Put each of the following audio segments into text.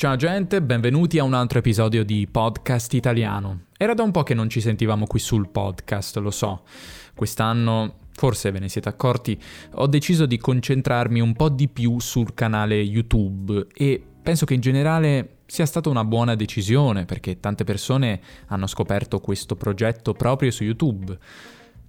Ciao gente, benvenuti a un altro episodio di Podcast Italiano. Era da un po' che non ci sentivamo qui sul podcast, lo so. Quest'anno, forse ve ne siete accorti, ho deciso di concentrarmi un po' di più sul canale YouTube e penso che in generale sia stata una buona decisione perché tante persone hanno scoperto questo progetto proprio su YouTube.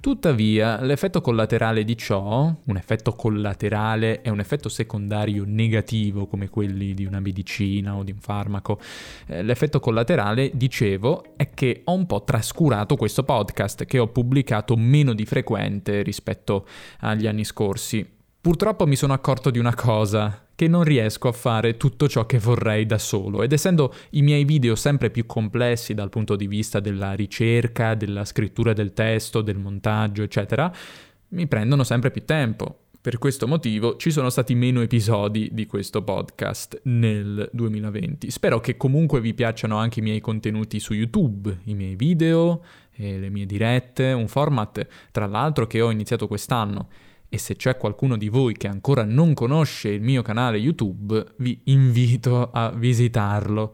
Tuttavia, l'effetto collaterale di ciò, un effetto collaterale è un effetto secondario negativo come quelli di una medicina o di un farmaco, eh, l'effetto collaterale, dicevo, è che ho un po' trascurato questo podcast che ho pubblicato meno di frequente rispetto agli anni scorsi. Purtroppo mi sono accorto di una cosa, che non riesco a fare tutto ciò che vorrei da solo ed essendo i miei video sempre più complessi dal punto di vista della ricerca, della scrittura del testo, del montaggio, eccetera, mi prendono sempre più tempo. Per questo motivo ci sono stati meno episodi di questo podcast nel 2020. Spero che comunque vi piacciono anche i miei contenuti su YouTube, i miei video e le mie dirette, un format tra l'altro che ho iniziato quest'anno e se c'è qualcuno di voi che ancora non conosce il mio canale YouTube, vi invito a visitarlo.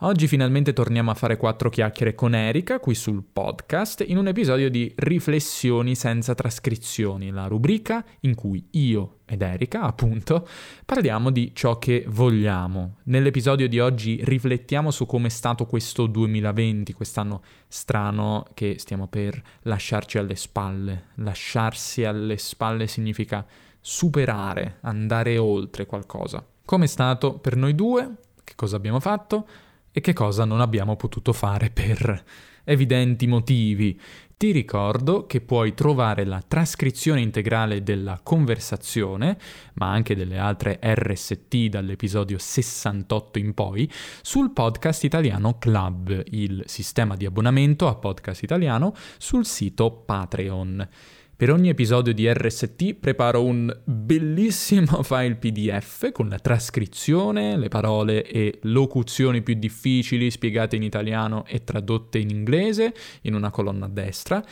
Oggi finalmente torniamo a fare quattro chiacchiere con Erika qui sul podcast in un episodio di Riflessioni senza trascrizioni, la rubrica in cui io ed Erika, appunto, parliamo di ciò che vogliamo. Nell'episodio di oggi riflettiamo su come è stato questo 2020, quest'anno strano che stiamo per lasciarci alle spalle. Lasciarsi alle spalle significa superare, andare oltre qualcosa. Come è stato per noi due? Che cosa abbiamo fatto? e che cosa non abbiamo potuto fare per evidenti motivi. Ti ricordo che puoi trovare la trascrizione integrale della conversazione, ma anche delle altre RST dall'episodio 68 in poi, sul podcast italiano Club, il sistema di abbonamento a podcast italiano sul sito Patreon. Per ogni episodio di RST preparo un bellissimo file PDF con la trascrizione, le parole e locuzioni più difficili spiegate in italiano e tradotte in inglese in una colonna a destra.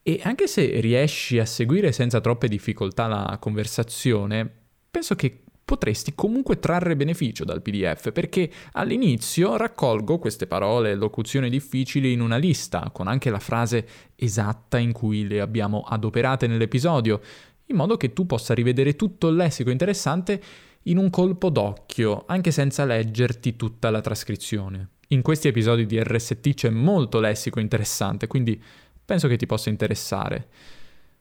E anche se riesci a seguire senza troppe difficoltà la conversazione, penso che potresti comunque trarre beneficio dal PDF perché all'inizio raccolgo queste parole e locuzioni difficili in una lista con anche la frase esatta in cui le abbiamo adoperate nell'episodio, in modo che tu possa rivedere tutto il lessico interessante in un colpo d'occhio, anche senza leggerti tutta la trascrizione. In questi episodi di RST c'è molto lessico interessante, quindi penso che ti possa interessare.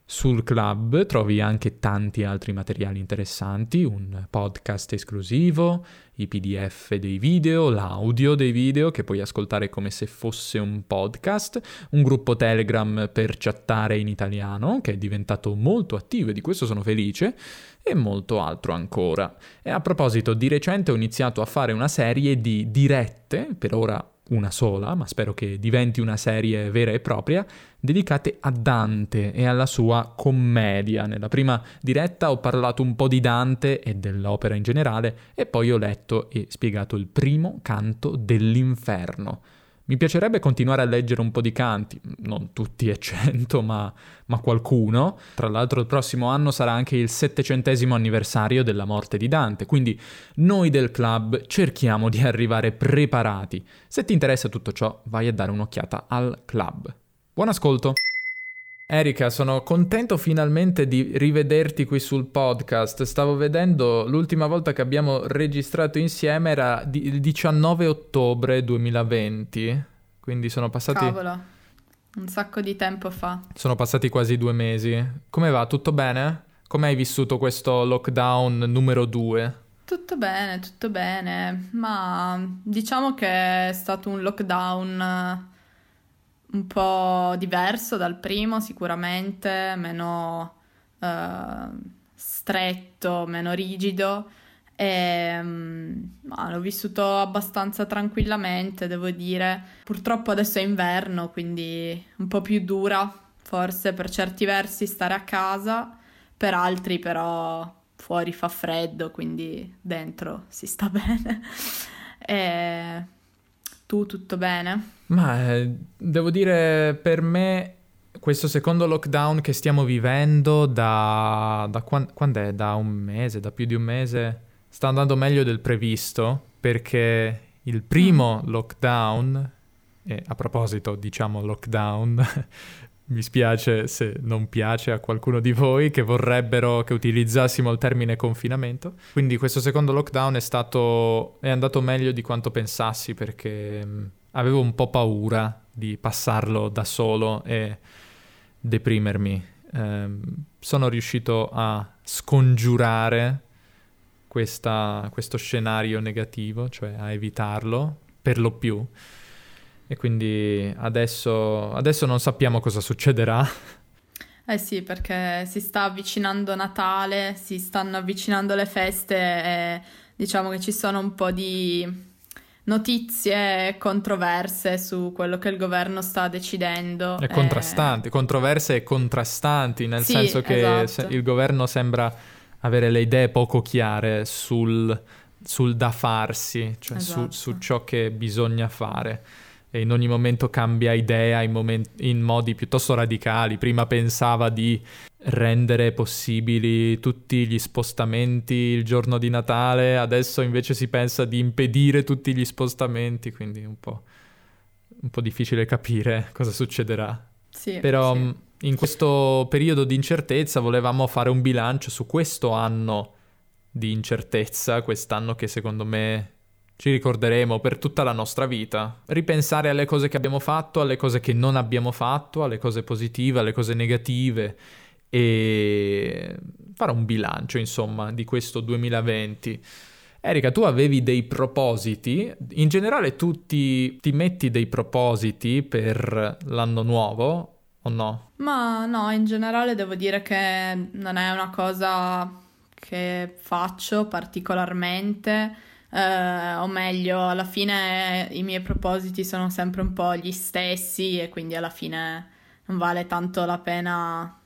Sul club trovi anche tanti altri materiali interessanti, un podcast esclusivo, i PDF dei video, l'audio dei video che puoi ascoltare come se fosse un podcast, un gruppo Telegram per chattare in italiano che è diventato molto attivo e di questo sono felice e molto altro ancora. E a proposito, di recente ho iniziato a fare una serie di dirette, per ora una sola, ma spero che diventi una serie vera e propria, dedicate a Dante e alla sua commedia. Nella prima diretta ho parlato un po' di Dante e dell'opera in generale e poi ho letto e spiegato il primo canto dell'inferno. Mi piacerebbe continuare a leggere un po' di canti, non tutti e cento, ma, ma, qualcuno. Tra l'altro il prossimo anno sarà anche il settecentesimo anniversario della morte di Dante, quindi noi del club cerchiamo di arrivare preparati. Se ti interessa tutto ciò, vai a dare un'occhiata al club. Buon ascolto! Erika, sono contento finalmente di rivederti qui sul podcast. Stavo vedendo l'ultima volta che abbiamo registrato insieme era il 19 ottobre 2020, quindi sono passati... Cavolo, un sacco di tempo fa. Sono passati quasi due mesi. Come va? Tutto bene? Come hai vissuto questo lockdown numero due? Tutto bene, tutto bene, ma diciamo che è stato un lockdown un po' diverso dal primo sicuramente, meno uh, stretto, meno rigido e um, l'ho vissuto abbastanza tranquillamente, devo dire. Purtroppo adesso è inverno, quindi un po' più dura forse per certi versi stare a casa, per altri però fuori fa freddo, quindi dentro si sta bene. e tu tutto bene? Ma eh, devo dire, per me questo secondo lockdown che stiamo vivendo da, da quando, quando è? Da un mese, da più di un mese, sta andando meglio del previsto perché il primo mm. lockdown, e a proposito diciamo lockdown, mi spiace se non piace a qualcuno di voi che vorrebbero che utilizzassimo il termine confinamento. Quindi questo secondo lockdown è stato è andato meglio di quanto pensassi perché mm, avevo un po' paura di passarlo da solo e deprimermi. Eh, sono riuscito a scongiurare questa, questo scenario negativo, cioè a evitarlo per lo più. E quindi adesso, adesso non sappiamo cosa succederà. Eh sì, perché si sta avvicinando Natale, si stanno avvicinando le feste e diciamo che ci sono un po' di notizie controverse su quello che il governo sta decidendo. E contrastanti, controverse e contrastanti, nel sì, senso che esatto. il governo sembra avere le idee poco chiare sul, sul da farsi, cioè esatto. su, su, ciò che bisogna fare. E in ogni momento cambia idea in, moment- in modi piuttosto radicali. Prima pensava di rendere possibili tutti gli spostamenti il giorno di Natale, adesso invece si pensa di impedire tutti gli spostamenti, quindi un po', un po difficile capire cosa succederà. Sì, Però sì. in questo periodo di incertezza volevamo fare un bilancio su questo anno di incertezza, quest'anno che secondo me ci ricorderemo per tutta la nostra vita. Ripensare alle cose che abbiamo fatto, alle cose che non abbiamo fatto, alle cose positive, alle cose negative e fare un bilancio, insomma, di questo 2020. Erika, tu avevi dei propositi, in generale tu ti, ti metti dei propositi per l'anno nuovo o no? Ma no, in generale devo dire che non è una cosa che faccio particolarmente, eh, o meglio, alla fine i miei propositi sono sempre un po' gli stessi e quindi alla fine non vale tanto la pena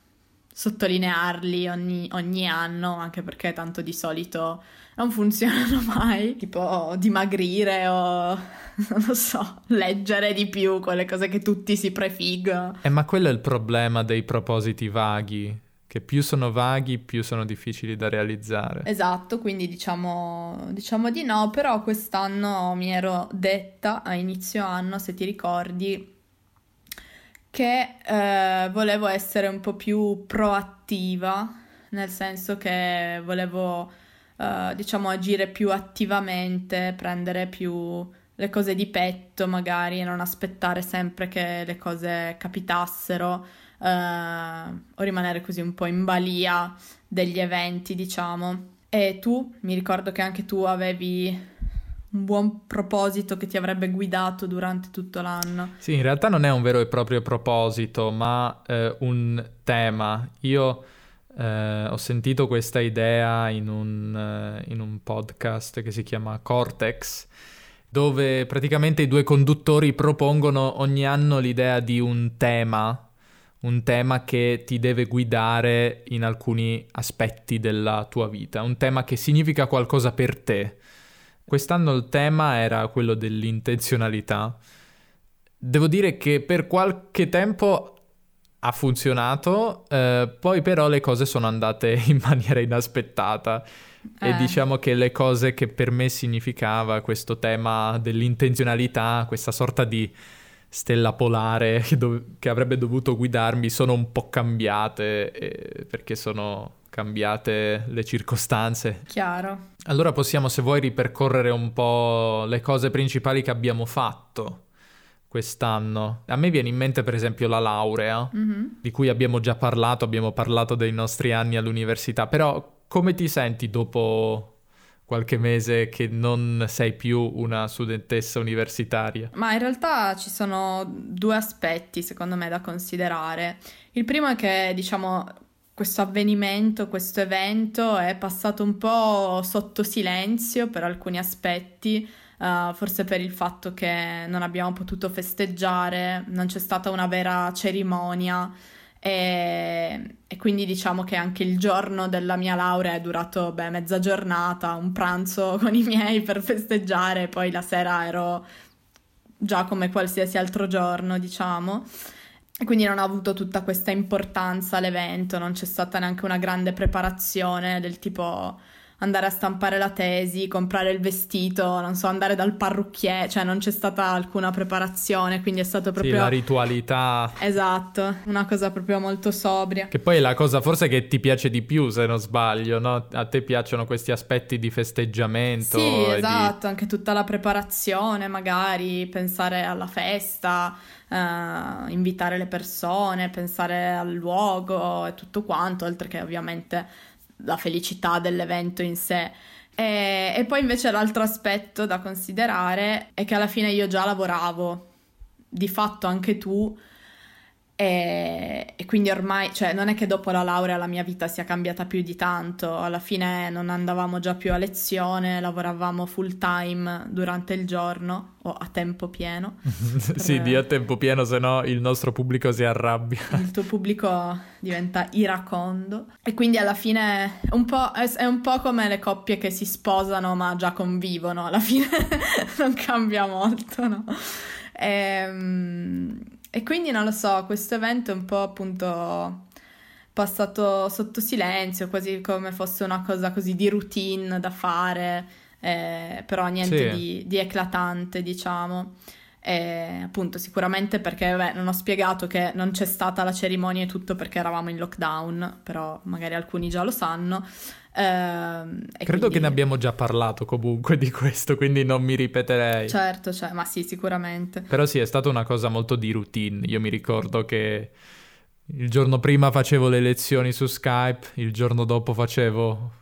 sottolinearli ogni, ogni anno, anche perché tanto di solito non funzionano mai, tipo dimagrire o non lo so, leggere di più quelle cose che tutti si prefiggono. Eh, ma quello è il problema dei propositi vaghi, che più sono vaghi, più sono difficili da realizzare. Esatto, quindi diciamo, diciamo di no, però quest'anno mi ero detta a inizio anno, se ti ricordi, che eh, volevo essere un po' più proattiva, nel senso che volevo, eh, diciamo, agire più attivamente, prendere più le cose di petto magari e non aspettare sempre che le cose capitassero eh, o rimanere così un po' in balia degli eventi, diciamo. E tu, mi ricordo che anche tu avevi un buon proposito che ti avrebbe guidato durante tutto l'anno. Sì, in realtà non è un vero e proprio proposito, ma eh, un tema. Io eh, ho sentito questa idea in un, uh, in un podcast che si chiama Cortex, dove praticamente i due conduttori propongono ogni anno l'idea di un tema un tema che ti deve guidare in alcuni aspetti della tua vita, un tema che significa qualcosa per te. Quest'anno il tema era quello dell'intenzionalità. Devo dire che per qualche tempo ha funzionato, eh, poi però le cose sono andate in maniera inaspettata. Eh. E diciamo che le cose che per me significava questo tema dell'intenzionalità, questa sorta di stella polare che, dov- che avrebbe dovuto guidarmi, sono un po' cambiate eh, perché sono cambiate le circostanze. Chiaro. Allora possiamo, se vuoi, ripercorrere un po' le cose principali che abbiamo fatto quest'anno. A me viene in mente, per esempio, la laurea, mm-hmm. di cui abbiamo già parlato, abbiamo parlato dei nostri anni all'università, però come ti senti dopo qualche mese che non sei più una studentessa universitaria? Ma in realtà ci sono due aspetti, secondo me, da considerare. Il primo è che, diciamo, questo avvenimento, questo evento è passato un po' sotto silenzio per alcuni aspetti, uh, forse per il fatto che non abbiamo potuto festeggiare, non c'è stata una vera cerimonia e, e quindi diciamo che anche il giorno della mia laurea è durato beh, mezza giornata, un pranzo con i miei per festeggiare, poi la sera ero già come qualsiasi altro giorno, diciamo. E quindi non ha avuto tutta questa importanza l'evento, non c'è stata neanche una grande preparazione del tipo andare a stampare la tesi, comprare il vestito, non so, andare dal parrucchiere, cioè non c'è stata alcuna preparazione, quindi è stato proprio... Sì, la ritualità. Esatto, una cosa proprio molto sobria. Che poi è la cosa forse che ti piace di più, se non sbaglio, no? A te piacciono questi aspetti di festeggiamento. Sì, esatto, di... anche tutta la preparazione, magari pensare alla festa, uh, invitare le persone, pensare al luogo e tutto quanto, oltre che ovviamente la felicità dell'evento in sé. E, e, poi invece l'altro aspetto da considerare è che alla fine io già lavoravo, di fatto anche tu e, e, quindi ormai, cioè, non è che dopo la laurea la mia vita sia cambiata più di tanto. Alla fine non andavamo già più a lezione, lavoravamo full time durante il giorno o a tempo pieno. per... sì, di a tempo pieno, se no il nostro pubblico si arrabbia. il tuo pubblico diventa iracondo. E quindi alla fine un po', è un po come le coppie che si sposano ma già convivono. Alla fine non cambia molto, no? Ehm e quindi non lo so, questo evento è un po' appunto passato sotto silenzio, quasi come fosse una cosa così di routine da fare, eh, però niente sì. di, di, eclatante, diciamo. E appunto, sicuramente perché vabbè, non ho spiegato che non c'è stata la cerimonia e tutto perché eravamo in lockdown, però magari alcuni già lo sanno. Uh, Credo quindi... che ne abbiamo già parlato comunque di questo, quindi non mi ripeterei. Certo, cioè, ma sì, sicuramente. Però sì, è stata una cosa molto di routine. Io mi ricordo che il giorno prima facevo le lezioni su Skype, il giorno dopo facevo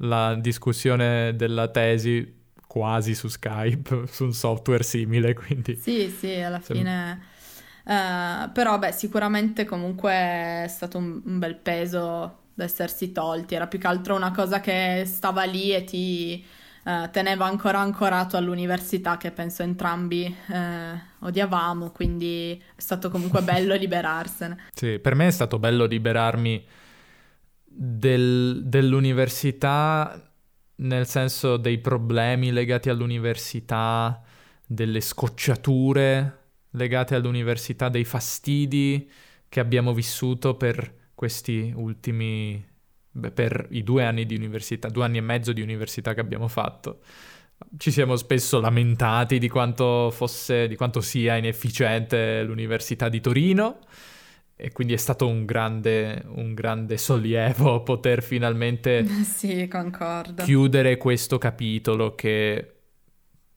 la discussione della tesi quasi su Skype, su un software simile, quindi... Sì, sì, alla fine... Uh, però beh, sicuramente comunque è stato un, un bel peso da essersi tolti, era più che altro una cosa che stava lì e ti eh, teneva ancora ancorato all'università che penso entrambi eh, odiavamo, quindi è stato comunque bello liberarsene. Sì, per me è stato bello liberarmi del, dell'università nel senso dei problemi legati all'università, delle scocciature legate all'università, dei fastidi che abbiamo vissuto per questi ultimi, beh, per i due anni di università, due anni e mezzo di università che abbiamo fatto, ci siamo spesso lamentati di quanto fosse, di quanto sia inefficiente l'Università di Torino e quindi è stato un grande, un grande sollievo poter finalmente sì, chiudere questo capitolo che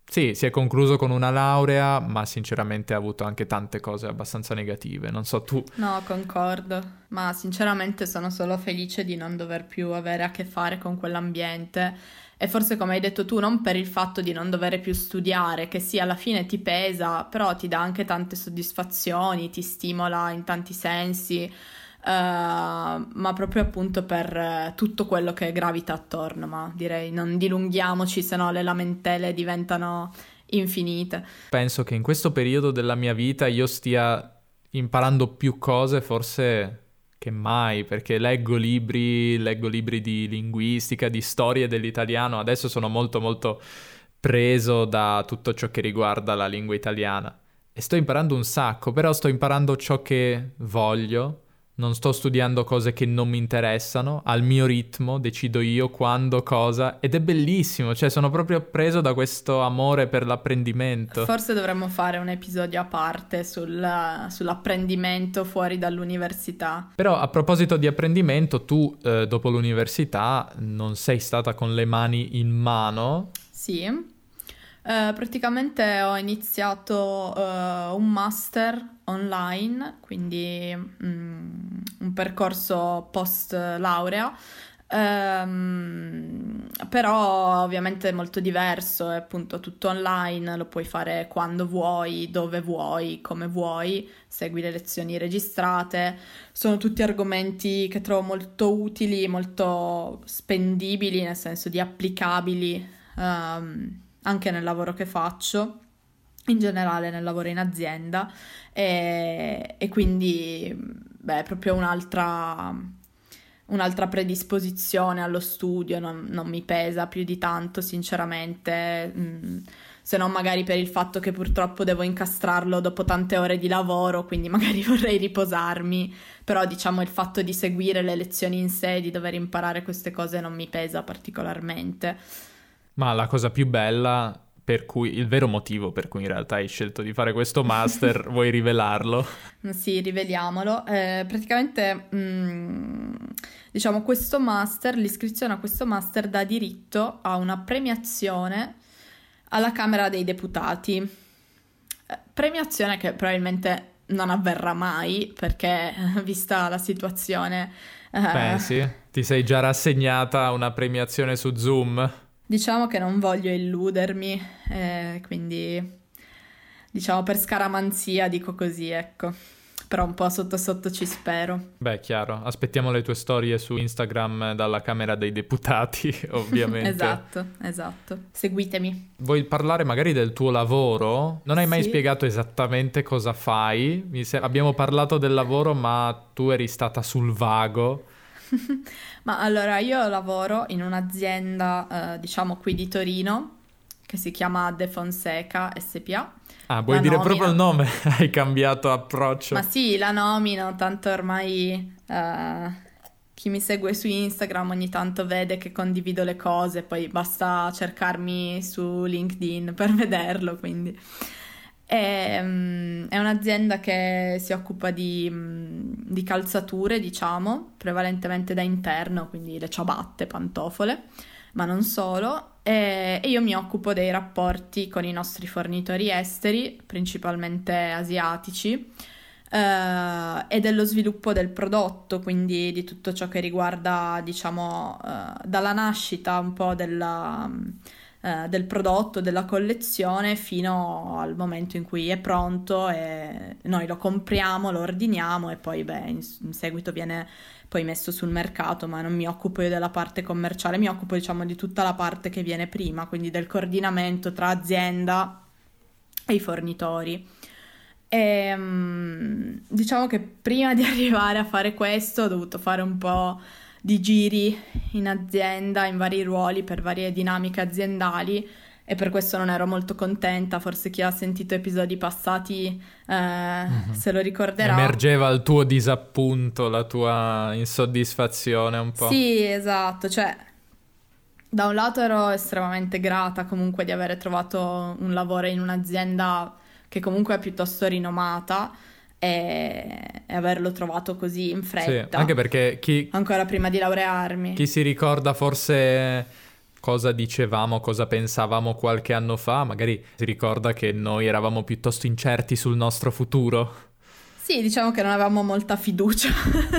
sì, si è concluso con una laurea, ma sinceramente ha avuto anche tante cose abbastanza negative. Non so tu. No, concordo, ma sinceramente sono solo felice di non dover più avere a che fare con quell'ambiente. E forse come hai detto tu, non per il fatto di non dover più studiare, che sì, alla fine ti pesa, però ti dà anche tante soddisfazioni, ti stimola in tanti sensi. Uh, ma proprio appunto per uh, tutto quello che gravita attorno, ma direi non dilunghiamoci, se no le lamentele diventano infinite. Penso che in questo periodo della mia vita io stia imparando più cose forse che mai, perché leggo libri, leggo libri di linguistica, di storie dell'italiano, adesso sono molto molto preso da tutto ciò che riguarda la lingua italiana e sto imparando un sacco, però sto imparando ciò che voglio non sto studiando cose che non mi interessano, al mio ritmo decido io quando, cosa ed è bellissimo, cioè sono proprio preso da questo amore per l'apprendimento. Forse dovremmo fare un episodio a parte sul, sull'apprendimento fuori dall'università. Però a proposito di apprendimento, tu eh, dopo l'università non sei stata con le mani in mano? Sì. Uh, praticamente ho iniziato uh, un master online, quindi um, un percorso post laurea, um, però ovviamente è molto diverso, è appunto tutto online, lo puoi fare quando vuoi, dove vuoi, come vuoi, segui le lezioni registrate, sono tutti argomenti che trovo molto utili, molto spendibili, nel senso di applicabili. Um, anche nel lavoro che faccio, in generale nel lavoro in azienda e, e quindi beh, è proprio un'altra, un'altra predisposizione allo studio, non, non, mi pesa più di tanto sinceramente. Mm, se non magari per il fatto che purtroppo devo incastrarlo dopo tante ore di lavoro, quindi magari vorrei riposarmi, però diciamo il fatto di seguire le lezioni in sé, di dover imparare queste cose non mi pesa particolarmente. Ma la cosa più bella per cui il vero motivo per cui in realtà hai scelto di fare questo master, vuoi rivelarlo? Sì, riveliamolo. Eh, praticamente, mh, mm, diciamo, questo master, l'iscrizione a questo master dà diritto a una premiazione alla Camera dei Deputati. Eh, premiazione che probabilmente non avverrà mai perché, vista la situazione... Eh... Sì. Ti sei già rassegnata a una premiazione su Zoom? Diciamo che non voglio illudermi, eh, quindi diciamo per scaramanzia dico così, ecco. Però un po' sotto sotto ci spero. Beh, chiaro. Aspettiamo le tue storie su Instagram dalla Camera dei Deputati, ovviamente. esatto, esatto. Seguitemi. Vuoi parlare magari del tuo lavoro? Non hai mai sì. spiegato esattamente cosa fai. Se... Abbiamo parlato del lavoro, ma tu eri stata sul vago. Ma allora io lavoro in un'azienda, eh, diciamo qui di Torino, che si chiama De Fonseca SPA. Ah, vuoi la dire nomino. proprio il nome? Hai cambiato approccio. Ma sì, la nomino, tanto ormai uh, chi mi segue su Instagram ogni tanto vede che condivido le cose, poi basta cercarmi su LinkedIn per vederlo, quindi... È, um, è un'azienda che si occupa di, um, di, calzature, diciamo, prevalentemente da interno, quindi le ciabatte, pantofole, ma non solo. E, e io mi occupo dei rapporti con i nostri fornitori esteri, principalmente asiatici, Uh, e dello sviluppo del prodotto, quindi di tutto ciò che riguarda, diciamo, uh, dalla nascita un po' della, eh, del prodotto, della collezione fino al momento in cui è pronto e noi lo compriamo, lo ordiniamo e poi beh, in, in seguito viene poi messo sul mercato, ma non mi occupo io della parte commerciale, mi occupo diciamo di tutta la parte che viene prima, quindi del coordinamento tra azienda e i fornitori. E, um, diciamo che prima di arrivare a fare questo ho dovuto fare un po' di giri in azienda, in vari ruoli, per varie dinamiche aziendali e per questo non ero molto contenta. Forse chi ha sentito episodi passati eh, mm-hmm. se lo ricorderà. Emergeva il tuo disappunto, la tua insoddisfazione un po'. Sì, esatto, cioè da un lato ero estremamente grata comunque di aver trovato un lavoro in un'azienda che comunque è piuttosto rinomata e, averlo trovato così in fretta. Sì, anche perché chi... Ancora prima di laurearmi. Chi si ricorda forse cosa dicevamo, cosa pensavamo qualche anno fa, magari si ricorda che noi eravamo piuttosto incerti sul nostro futuro. Sì, diciamo che non avevamo molta fiducia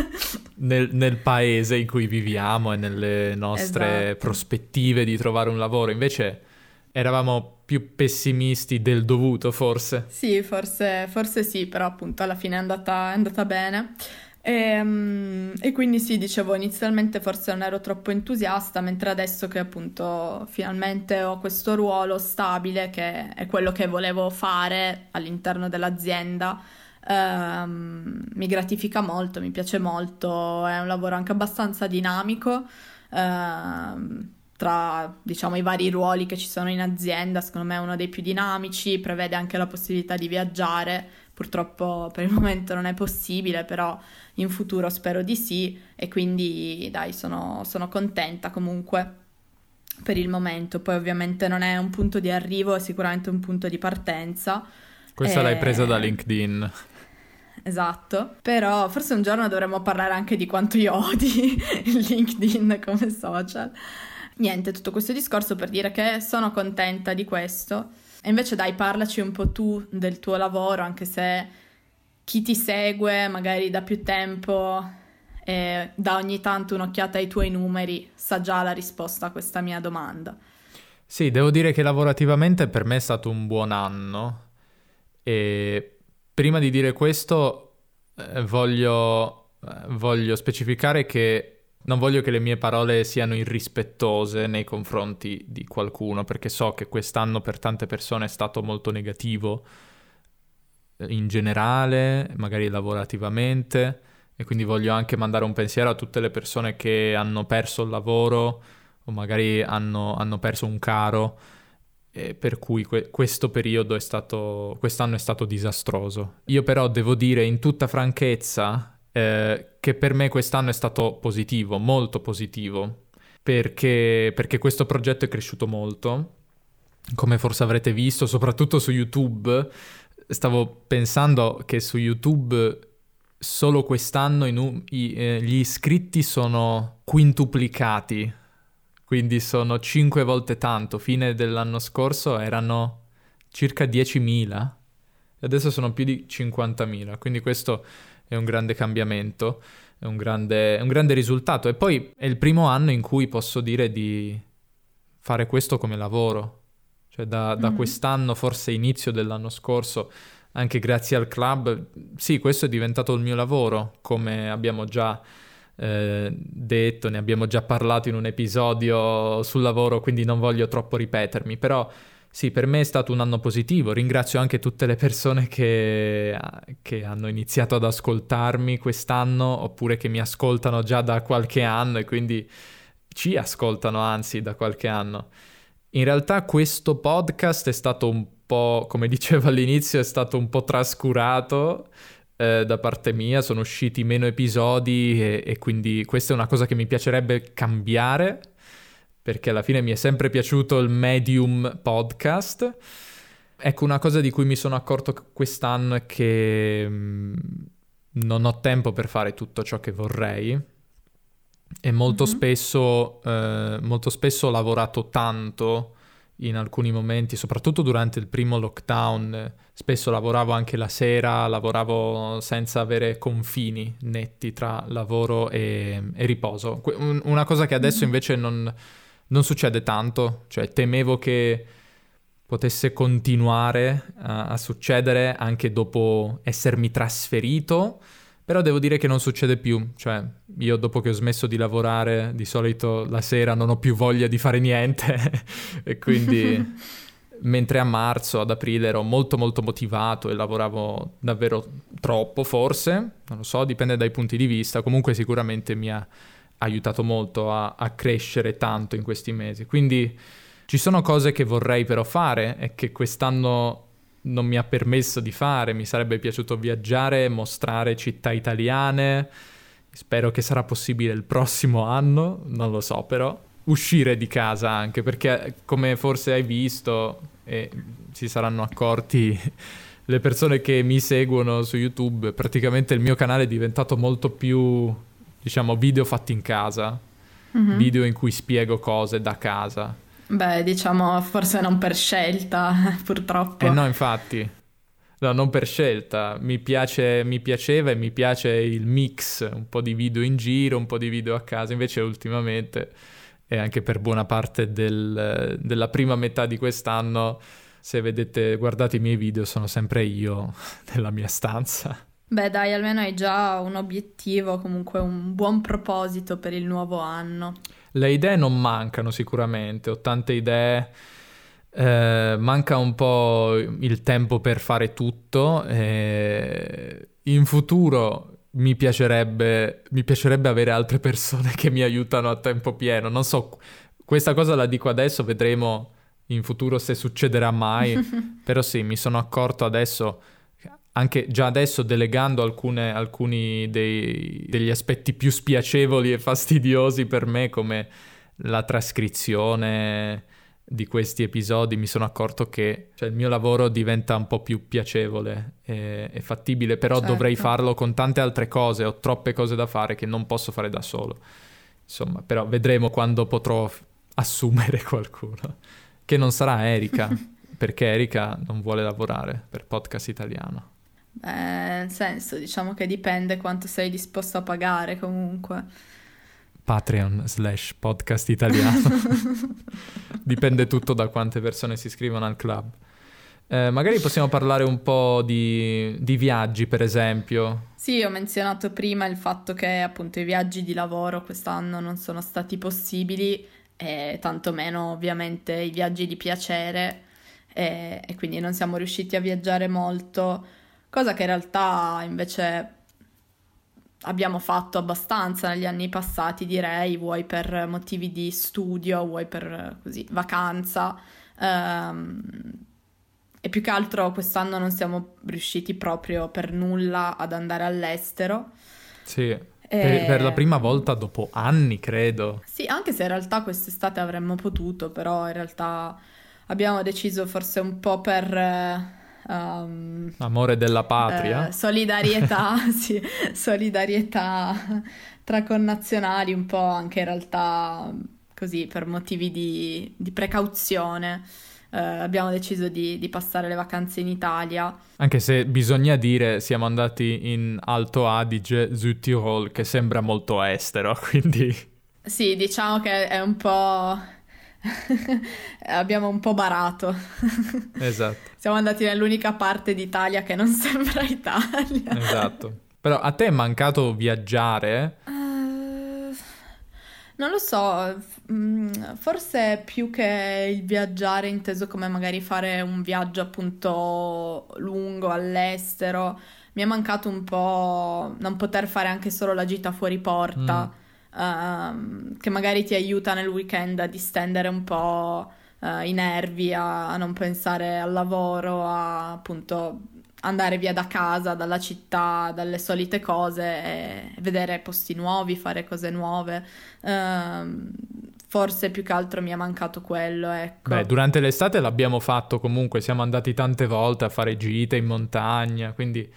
nel, nel, paese in cui viviamo e nelle nostre esatto. prospettive di trovare un lavoro. Invece eravamo più pessimisti del dovuto, forse. Sì, forse, forse sì, però appunto alla fine è andata, è andata bene. E, ehm, e, quindi sì, dicevo, inizialmente forse non ero troppo entusiasta, mentre adesso che appunto finalmente ho questo ruolo stabile, che è quello che volevo fare all'interno dell'azienda, ehm, mi gratifica molto, mi piace molto, è un lavoro anche abbastanza dinamico. Ehm, tra diciamo i vari ruoli che ci sono in azienda, secondo me è uno dei più dinamici, prevede anche la possibilità di viaggiare, purtroppo per il momento non è possibile, però in futuro spero di sì. E quindi dai sono, sono contenta comunque per il momento, poi ovviamente non è un punto di arrivo, è sicuramente un punto di partenza. Questa e... l'hai presa da LinkedIn. Esatto, però forse un giorno dovremmo parlare anche di quanto io odi LinkedIn come social niente, tutto questo discorso per dire che sono contenta di questo. E invece dai, parlaci un po' tu del tuo lavoro, anche se chi ti segue magari da più tempo e dà ogni tanto un'occhiata ai tuoi numeri sa già la risposta a questa mia domanda. Sì, devo dire che lavorativamente per me è stato un buon anno e prima di dire questo eh, voglio, eh, voglio specificare che non voglio che le mie parole siano irrispettose nei confronti di qualcuno, perché so che quest'anno per tante persone è stato molto negativo eh, in generale, magari lavorativamente, e quindi voglio anche mandare un pensiero a tutte le persone che hanno perso il lavoro o magari hanno, hanno perso un caro per cui que- questo periodo è stato, quest'anno è stato disastroso. Io però devo dire in tutta franchezza eh, che per me quest'anno è stato positivo, molto positivo, perché, perché questo progetto è cresciuto molto, come forse avrete visto, soprattutto su YouTube. Stavo pensando che su YouTube solo quest'anno i, i, eh, gli iscritti sono quintuplicati quindi sono 5 volte tanto. Fine dell'anno scorso erano circa 10.000 e adesso sono più di 50.000, quindi questo è un grande cambiamento, è un grande, è un grande risultato e poi è il primo anno in cui posso dire di fare questo come lavoro, cioè da, da mm-hmm. quest'anno, forse inizio dell'anno scorso, anche grazie al club, sì, questo è diventato il mio lavoro, come abbiamo già eh, detto, ne abbiamo già parlato in un episodio sul lavoro, quindi non voglio troppo ripetermi, però sì, per me è stato un anno positivo. Ringrazio anche tutte le persone che, che, hanno iniziato ad ascoltarmi quest'anno oppure che mi ascoltano già da qualche anno e quindi ci ascoltano anzi da qualche anno. In realtà questo podcast è stato un po', come dicevo all'inizio, è stato un po' trascurato eh, da parte mia, sono usciti meno episodi e, e quindi questa è una cosa che mi piacerebbe cambiare perché alla fine mi è sempre piaciuto il medium podcast. Ecco, una cosa di cui mi sono accorto quest'anno è che mm, non ho tempo per fare tutto ciò che vorrei e molto, mm-hmm. spesso, eh, molto spesso ho lavorato tanto in alcuni momenti, soprattutto durante il primo lockdown, spesso lavoravo anche la sera, lavoravo senza avere confini netti tra lavoro e, e riposo. una cosa che adesso mm-hmm. invece non, non, succede tanto, cioè temevo che potesse continuare a, a succedere anche dopo essermi trasferito però devo dire che non succede più, cioè io dopo che ho smesso di lavorare di solito la sera non ho più voglia di fare niente e quindi mentre a marzo, ad aprile ero molto molto motivato e lavoravo davvero troppo forse, non lo so, dipende dai punti di vista, comunque sicuramente mi ha aiutato molto a, a crescere tanto in questi mesi. Quindi ci sono cose che vorrei però fare e che quest'anno non mi ha permesso di fare. Mi sarebbe piaciuto viaggiare, mostrare città italiane. Spero che sarà possibile il prossimo anno, non lo so però. Uscire di casa anche perché, come forse hai visto e si saranno accorti le persone che mi seguono su YouTube, praticamente il mio canale è diventato molto più, diciamo, video fatti in casa. Mm-hmm. Video in cui spiego cose da casa Beh, diciamo forse non per scelta, purtroppo. Eh no, infatti. No, non per scelta. Mi, piace, mi piaceva e mi piace il mix, un po' di video in giro, un po' di video a casa. Invece ultimamente, e anche per buona parte del, della prima metà di quest'anno, se vedete, guardate i miei video, sono sempre io nella mia stanza. Beh, dai, almeno hai già un obiettivo, comunque un buon proposito per il nuovo anno. Le idee non mancano sicuramente, ho tante idee, eh, manca un po' il tempo per fare tutto. Eh, in futuro mi piacerebbe, mi piacerebbe avere altre persone che mi aiutano a tempo pieno. Non so, questa cosa la dico adesso, vedremo in futuro se succederà mai, però sì, mi sono accorto adesso anche già adesso delegando alcune, alcuni dei, degli aspetti più spiacevoli e fastidiosi per me, come la trascrizione di questi episodi, mi sono accorto che cioè, il mio lavoro diventa un po' più piacevole e, e fattibile, però certo. dovrei farlo con tante altre cose, ho troppe cose da fare che non posso fare da solo. Insomma, però vedremo quando potrò assumere qualcuno, che non sarà Erika, perché Erika non vuole lavorare per podcast italiano. Beh, nel senso, diciamo che dipende quanto sei disposto a pagare comunque. Patreon slash podcast italiano. dipende tutto da quante persone si iscrivono al club. Eh, magari possiamo parlare un po' di, di, viaggi, per esempio. Sì, ho menzionato prima il fatto che appunto i viaggi di lavoro quest'anno non sono stati possibili e tantomeno ovviamente i viaggi di piacere e, e quindi non siamo riusciti a viaggiare molto cosa che in realtà invece abbiamo fatto abbastanza negli anni passati, direi, vuoi per motivi di studio, vuoi per così, vacanza. Um, e più che altro quest'anno non siamo riusciti proprio per nulla ad andare all'estero. Sì, e... per, per, la prima volta dopo anni, credo. Sì, anche se in realtà quest'estate avremmo potuto, però in realtà abbiamo deciso forse un po' per... Um, Amore della patria. Eh, solidarietà, sì, solidarietà tra connazionali, un po' anche in realtà così per motivi di, di precauzione eh, abbiamo deciso di, di, passare le vacanze in Italia. Anche se bisogna dire, siamo andati in Alto Adige, Südtirol, che sembra molto estero, quindi... Sì, diciamo che è un po'... abbiamo un po' barato. esatto. Siamo andati nell'unica parte d'Italia che non sembra Italia. esatto. Però a te è mancato viaggiare? Uh, non lo so, mm, forse più che il viaggiare inteso come magari fare un viaggio appunto lungo all'estero, mi è mancato un po' non poter fare anche solo la gita fuori porta, mm. Uh, che magari ti aiuta nel weekend a distendere un po' uh, i nervi, a, a non pensare al lavoro, a appunto andare via da casa, dalla città, dalle solite cose e vedere posti nuovi, fare cose nuove. Uh, forse più che altro mi è mancato quello, ecco. Beh, durante l'estate l'abbiamo fatto comunque, siamo andati tante volte a fare gite in montagna, quindi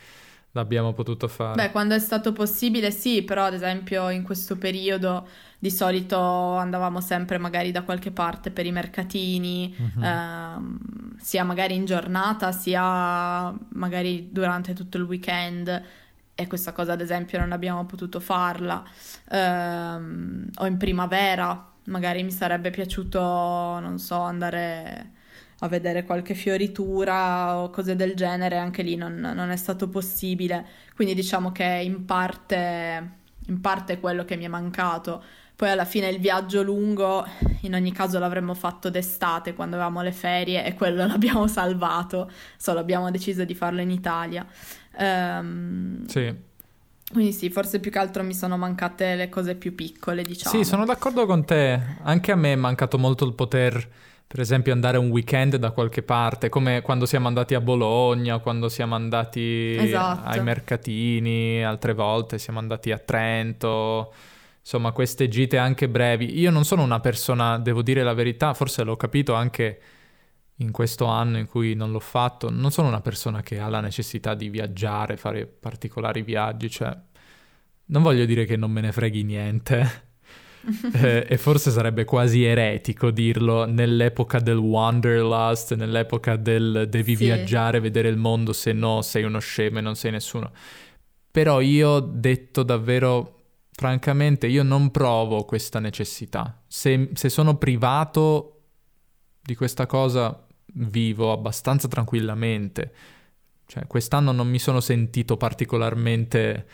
l'abbiamo potuto fare. Beh, quando è stato possibile sì, però ad esempio in questo periodo di solito andavamo sempre magari da qualche parte per i mercatini, uh-huh. ehm, sia magari in giornata, sia magari durante tutto il weekend. E questa cosa, ad esempio, non abbiamo potuto farla. Ehm, o in primavera, magari mi sarebbe piaciuto, non so, andare a vedere qualche fioritura o cose del genere, anche lì non, non è stato possibile. Quindi diciamo che in parte, in parte è quello che mi è mancato. Poi alla fine il viaggio lungo, in ogni caso l'avremmo fatto d'estate quando avevamo le ferie e quello l'abbiamo salvato, solo abbiamo deciso di farlo in Italia. Um, sì. Quindi sì, forse più che altro mi sono mancate le cose più piccole, diciamo. Sì, sono d'accordo con te. Anche a me è mancato molto il poter, per esempio, andare un weekend da qualche parte, come quando siamo andati a Bologna, quando siamo andati esatto. ai mercatini, altre volte siamo andati a Trento insomma queste gite anche brevi. Io non sono una persona, devo dire la verità, forse l'ho capito anche in questo anno in cui non l'ho fatto, non sono una persona che ha la necessità di viaggiare, fare particolari viaggi, cioè non voglio dire che non me ne freghi niente. Eh, e forse sarebbe quasi eretico dirlo nell'epoca del wanderlust, nell'epoca del devi sì. viaggiare, vedere il mondo, se no sei uno scemo e non sei nessuno. Però io detto davvero francamente io non provo questa necessità. Se, se sono privato di questa cosa, vivo abbastanza tranquillamente. Cioè, quest'anno non mi sono sentito particolarmente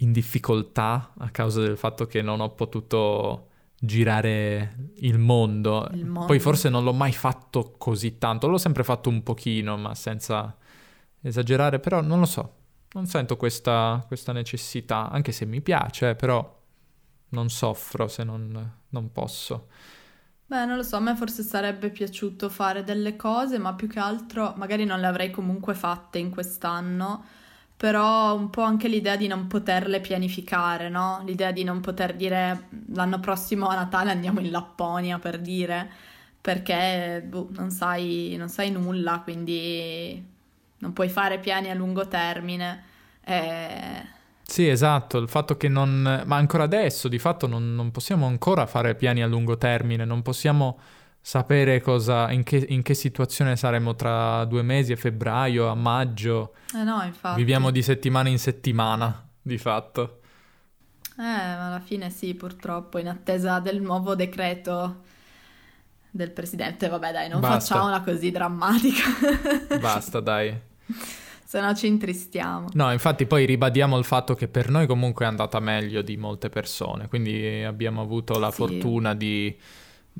in difficoltà a causa del fatto che non ho potuto girare il mondo. il mondo. Poi forse non l'ho mai fatto così tanto, l'ho sempre fatto un pochino, ma senza esagerare, però non lo so non sento questa, questa necessità, anche se mi piace, però non soffro se non, non posso. Beh, non lo so, a me forse sarebbe piaciuto fare delle cose, ma più che altro magari non le avrei comunque fatte in quest'anno, però un po' anche l'idea di non poterle pianificare, no? L'idea di non poter dire l'anno prossimo a Natale andiamo in Lapponia per dire, perché boh, non, sai, non sai nulla, quindi non puoi fare piani a lungo termine. Eh... Sì, esatto, il fatto che non... ma ancora adesso di fatto non, non, possiamo ancora fare piani a lungo termine, non possiamo sapere cosa, in che, in che situazione saremo tra due mesi, a febbraio, a maggio. Eh no, infatti. Viviamo di settimana in settimana, di fatto. Eh, ma alla fine sì, purtroppo, in attesa del nuovo decreto del presidente, vabbè dai, non Basta. facciamola così drammatica. Basta, dai. Se no ci intristiamo. No, infatti poi ribadiamo il fatto che per noi comunque è andata meglio di molte persone, quindi abbiamo avuto la sì. fortuna di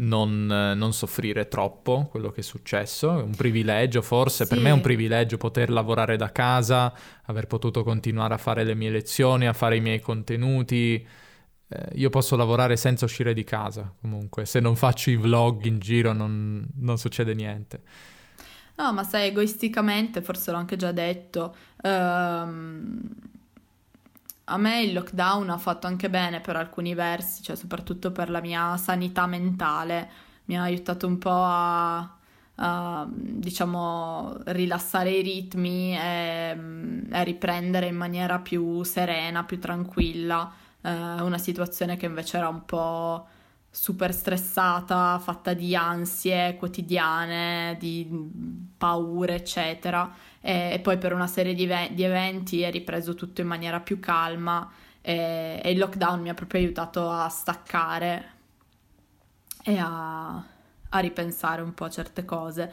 non, non, soffrire troppo quello che è successo, è un privilegio forse, sì. per me è un privilegio poter lavorare da casa, aver potuto continuare a fare le mie lezioni, a fare i miei contenuti, eh, io posso lavorare senza uscire di casa, comunque, se non faccio i vlog in giro non, non succede niente. No, ma sai, egoisticamente, forse l'ho anche già detto, ehm, a me il lockdown ha fatto anche bene per alcuni versi, cioè soprattutto per la mia sanità mentale, mi ha aiutato un po' a, a diciamo, rilassare i ritmi e, e riprendere in maniera più serena, più tranquilla eh, una situazione che invece era un po' super stressata, fatta di ansie quotidiane, di paure, eccetera. E, e poi per una serie di, ve- di, eventi è ripreso tutto in maniera più calma e, e, il lockdown mi ha proprio aiutato a staccare e a, a ripensare un po' a certe cose.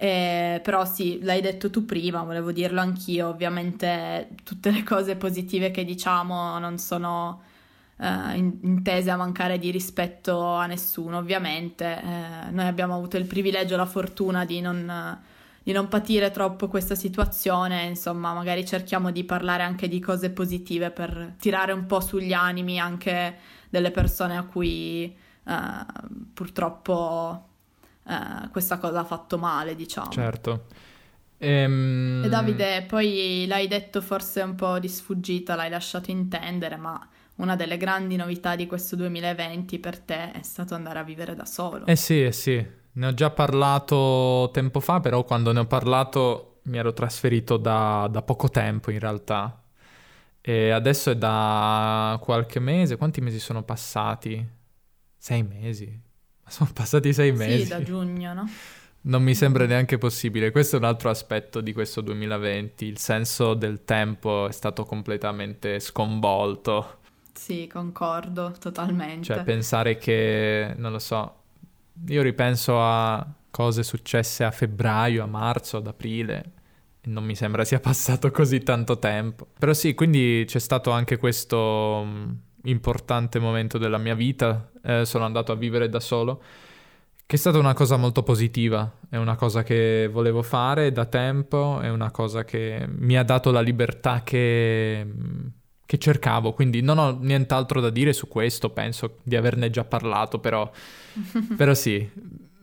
Eh, però sì, l'hai detto tu prima, volevo dirlo anch'io, ovviamente tutte le cose positive che diciamo non sono eh, intese a mancare di rispetto a nessuno, ovviamente. Eh, noi abbiamo avuto il privilegio la fortuna di non, di non patire troppo questa situazione, insomma, magari cerchiamo di parlare anche di cose positive per tirare un po' sugli animi anche delle persone a cui eh, purtroppo eh, questa cosa ha fatto male, diciamo. Certo. Ehm... E Davide, poi l'hai detto forse un po' di sfuggita, l'hai lasciato intendere, ma una delle grandi novità di questo 2020 per te è stato andare a vivere da solo. Eh sì, eh sì, ne ho già parlato tempo fa, però quando ne ho parlato mi ero trasferito da, da poco tempo in realtà. E adesso è da qualche mese, quanti mesi sono passati? Sei mesi? Sono passati sei mesi. Sì, da giugno, no? Non mi sembra neanche possibile. Questo è un altro aspetto di questo 2020. Il senso del tempo è stato completamente sconvolto. Sì, concordo totalmente. Cioè, pensare che, non lo so, io ripenso a cose successe a febbraio, a marzo, ad aprile, non mi sembra sia passato così tanto tempo. Però sì, quindi c'è stato anche questo mm, importante momento della mia vita, eh, sono andato a vivere da solo, che è stata una cosa molto positiva, è una cosa che volevo fare da tempo, è una cosa che mi ha dato la libertà che mm, che cercavo, quindi non ho nient'altro da dire su questo, penso di averne già parlato, però, però sì,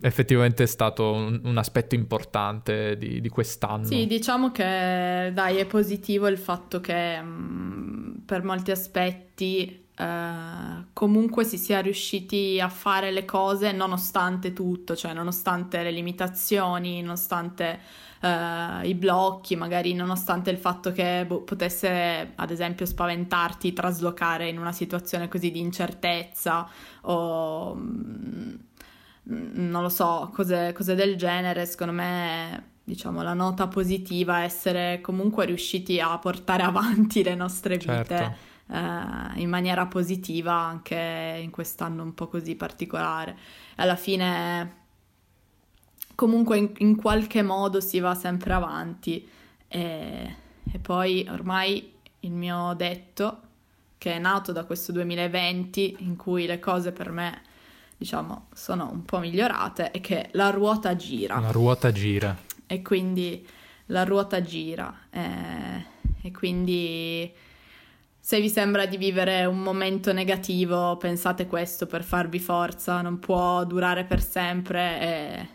effettivamente è stato un, un aspetto importante di, di, quest'anno. Sì, diciamo che dai, è positivo il fatto che mh, mm, per molti aspetti Uh, comunque si sia riusciti a fare le cose nonostante tutto, cioè nonostante le limitazioni, nonostante uh, i blocchi, magari nonostante il fatto che boh, potesse ad esempio spaventarti traslocare in una situazione così di incertezza o mm, non lo so, cose, cose del genere, secondo me diciamo la nota positiva è essere comunque riusciti a portare avanti le nostre vite. Certo eh, in maniera positiva anche in quest'anno un po' così particolare. Alla fine comunque in, in qualche modo si va sempre avanti e, e poi ormai il mio detto che è nato da questo 2020 in cui le cose per me diciamo sono un po' migliorate è che la ruota gira. La ruota gira. E quindi la ruota gira e, e quindi se vi sembra di vivere un momento negativo, pensate questo per farvi forza, non può durare per sempre e,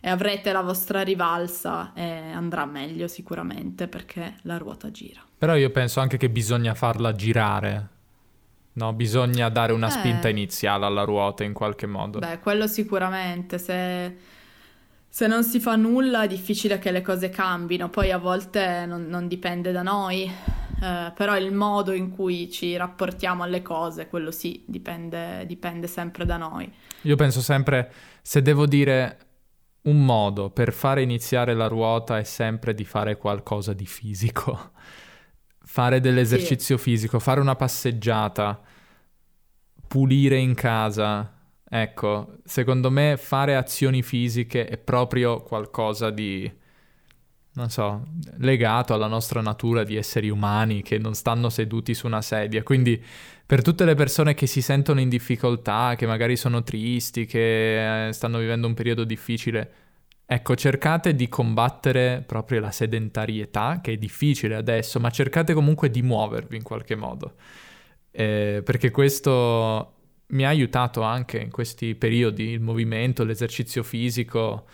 e avrete la vostra rivalsa e andrà meglio sicuramente perché la ruota gira. Però io penso anche che bisogna farla girare. No, bisogna dare una eh. spinta iniziale alla ruota in qualche modo. Beh, quello sicuramente. Se, se non si fa nulla è difficile che le cose cambino. Poi a volte non, non dipende da noi eh, però il modo in cui ci rapportiamo alle cose, quello sì, dipende, dipende sempre da noi. Io penso sempre, se devo dire un modo per fare iniziare la ruota è sempre di fare qualcosa di fisico. fare dell'esercizio sì. fisico, fare una passeggiata, pulire in casa. Ecco, secondo me fare azioni fisiche è proprio qualcosa di non so, legato alla nostra natura di esseri umani che non stanno seduti su una sedia. Quindi per tutte le persone che si sentono in difficoltà, che magari sono tristi, che eh, stanno vivendo un periodo difficile, ecco, cercate di combattere proprio la sedentarietà, che è difficile adesso, ma cercate comunque di muovervi in qualche modo. eh, perché questo mi ha aiutato anche in questi periodi, il movimento, l'esercizio fisico,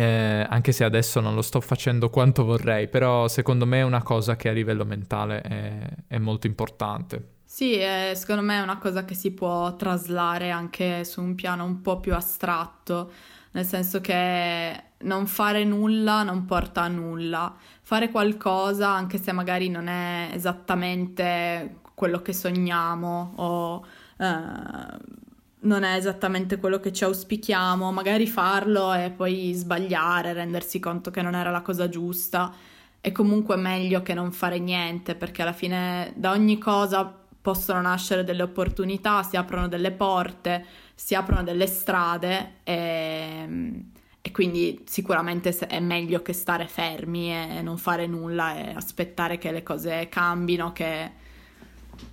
eh, anche se adesso non lo sto facendo quanto vorrei, però secondo me è una cosa che a livello mentale è, è molto importante. Sì, eh, secondo me è una cosa che si può traslare anche su un piano un po' più astratto, nel senso che non fare nulla non porta a nulla. Fare qualcosa, anche se magari non è esattamente quello che sogniamo o eh, non è esattamente quello che ci auspichiamo, magari farlo e poi sbagliare, rendersi conto che non era la cosa giusta, è comunque meglio che non fare niente, perché alla fine da ogni cosa possono nascere delle opportunità, si aprono delle porte, si aprono delle strade e, e quindi sicuramente è meglio che stare fermi e non fare nulla e aspettare che le cose cambino, che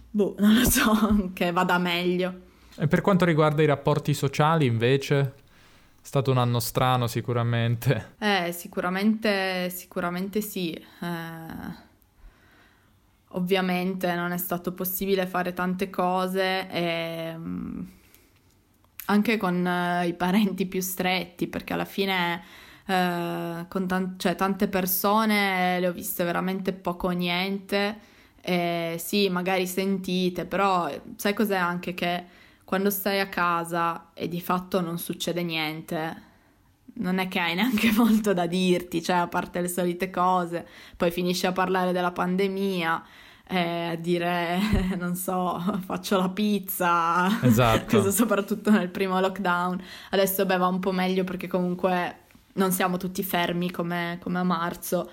boh, non lo so, che vada meglio. E per quanto riguarda i rapporti sociali, invece, è stato un anno strano sicuramente. Eh, sicuramente, sicuramente sì. Eh, ovviamente non è stato possibile fare tante cose e mm, anche con uh, i parenti più stretti, perché alla fine uh, con tan- cioè, tante persone le ho viste veramente poco o niente eh, sì, magari sentite, però sai cos'è anche che quando stai a casa e di fatto non succede niente, non è che hai neanche molto da dirti, cioè a parte le solite cose, poi finisci a parlare della pandemia, eh, a dire, non so, faccio la pizza, esatto. soprattutto nel primo lockdown. Adesso beh va un po' meglio perché comunque non siamo tutti fermi come, come a marzo,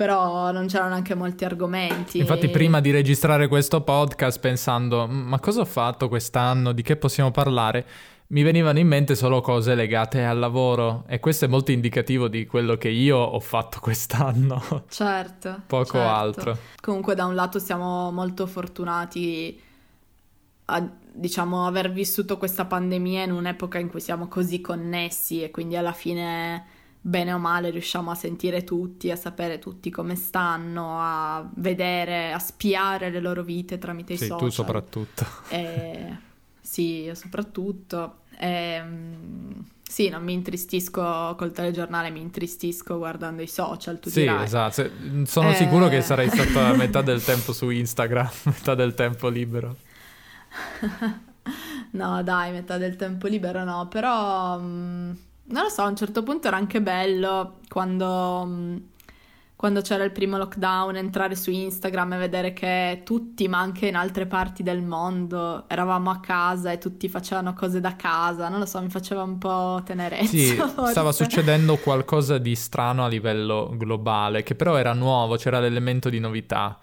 però non c'erano anche molti argomenti. Infatti, e... prima di registrare questo podcast, pensando ma cosa ho fatto quest'anno, di che possiamo parlare, mi venivano in mente solo cose legate al lavoro e questo è molto indicativo di quello che io ho fatto quest'anno. Certo. Poco certo. altro. Comunque, da un lato siamo molto fortunati a diciamo aver vissuto questa pandemia in un'epoca in cui siamo così connessi e quindi alla fine bene o male riusciamo a sentire tutti, a sapere tutti come stanno, a vedere, a spiare le loro vite tramite sì, i social. tu soprattutto. E, sì, io soprattutto. E, sì, non mi intristisco col telegiornale, mi intristisco guardando i social, tu Sì, dirai. esatto. Sono eh... sicuro che sarai stato a metà del tempo su Instagram, metà del tempo libero. no, dai, metà del tempo libero no, però... Mh mm, non lo so, a un certo punto era anche bello quando, mm, quando c'era il primo lockdown entrare su Instagram e vedere che tutti, ma anche in altre parti del mondo, eravamo a casa e tutti facevano cose da casa. Non lo so, mi faceva un po' tenerezza. Sì, forse. stava succedendo qualcosa di strano a livello globale, che però era nuovo, c'era l'elemento di novità.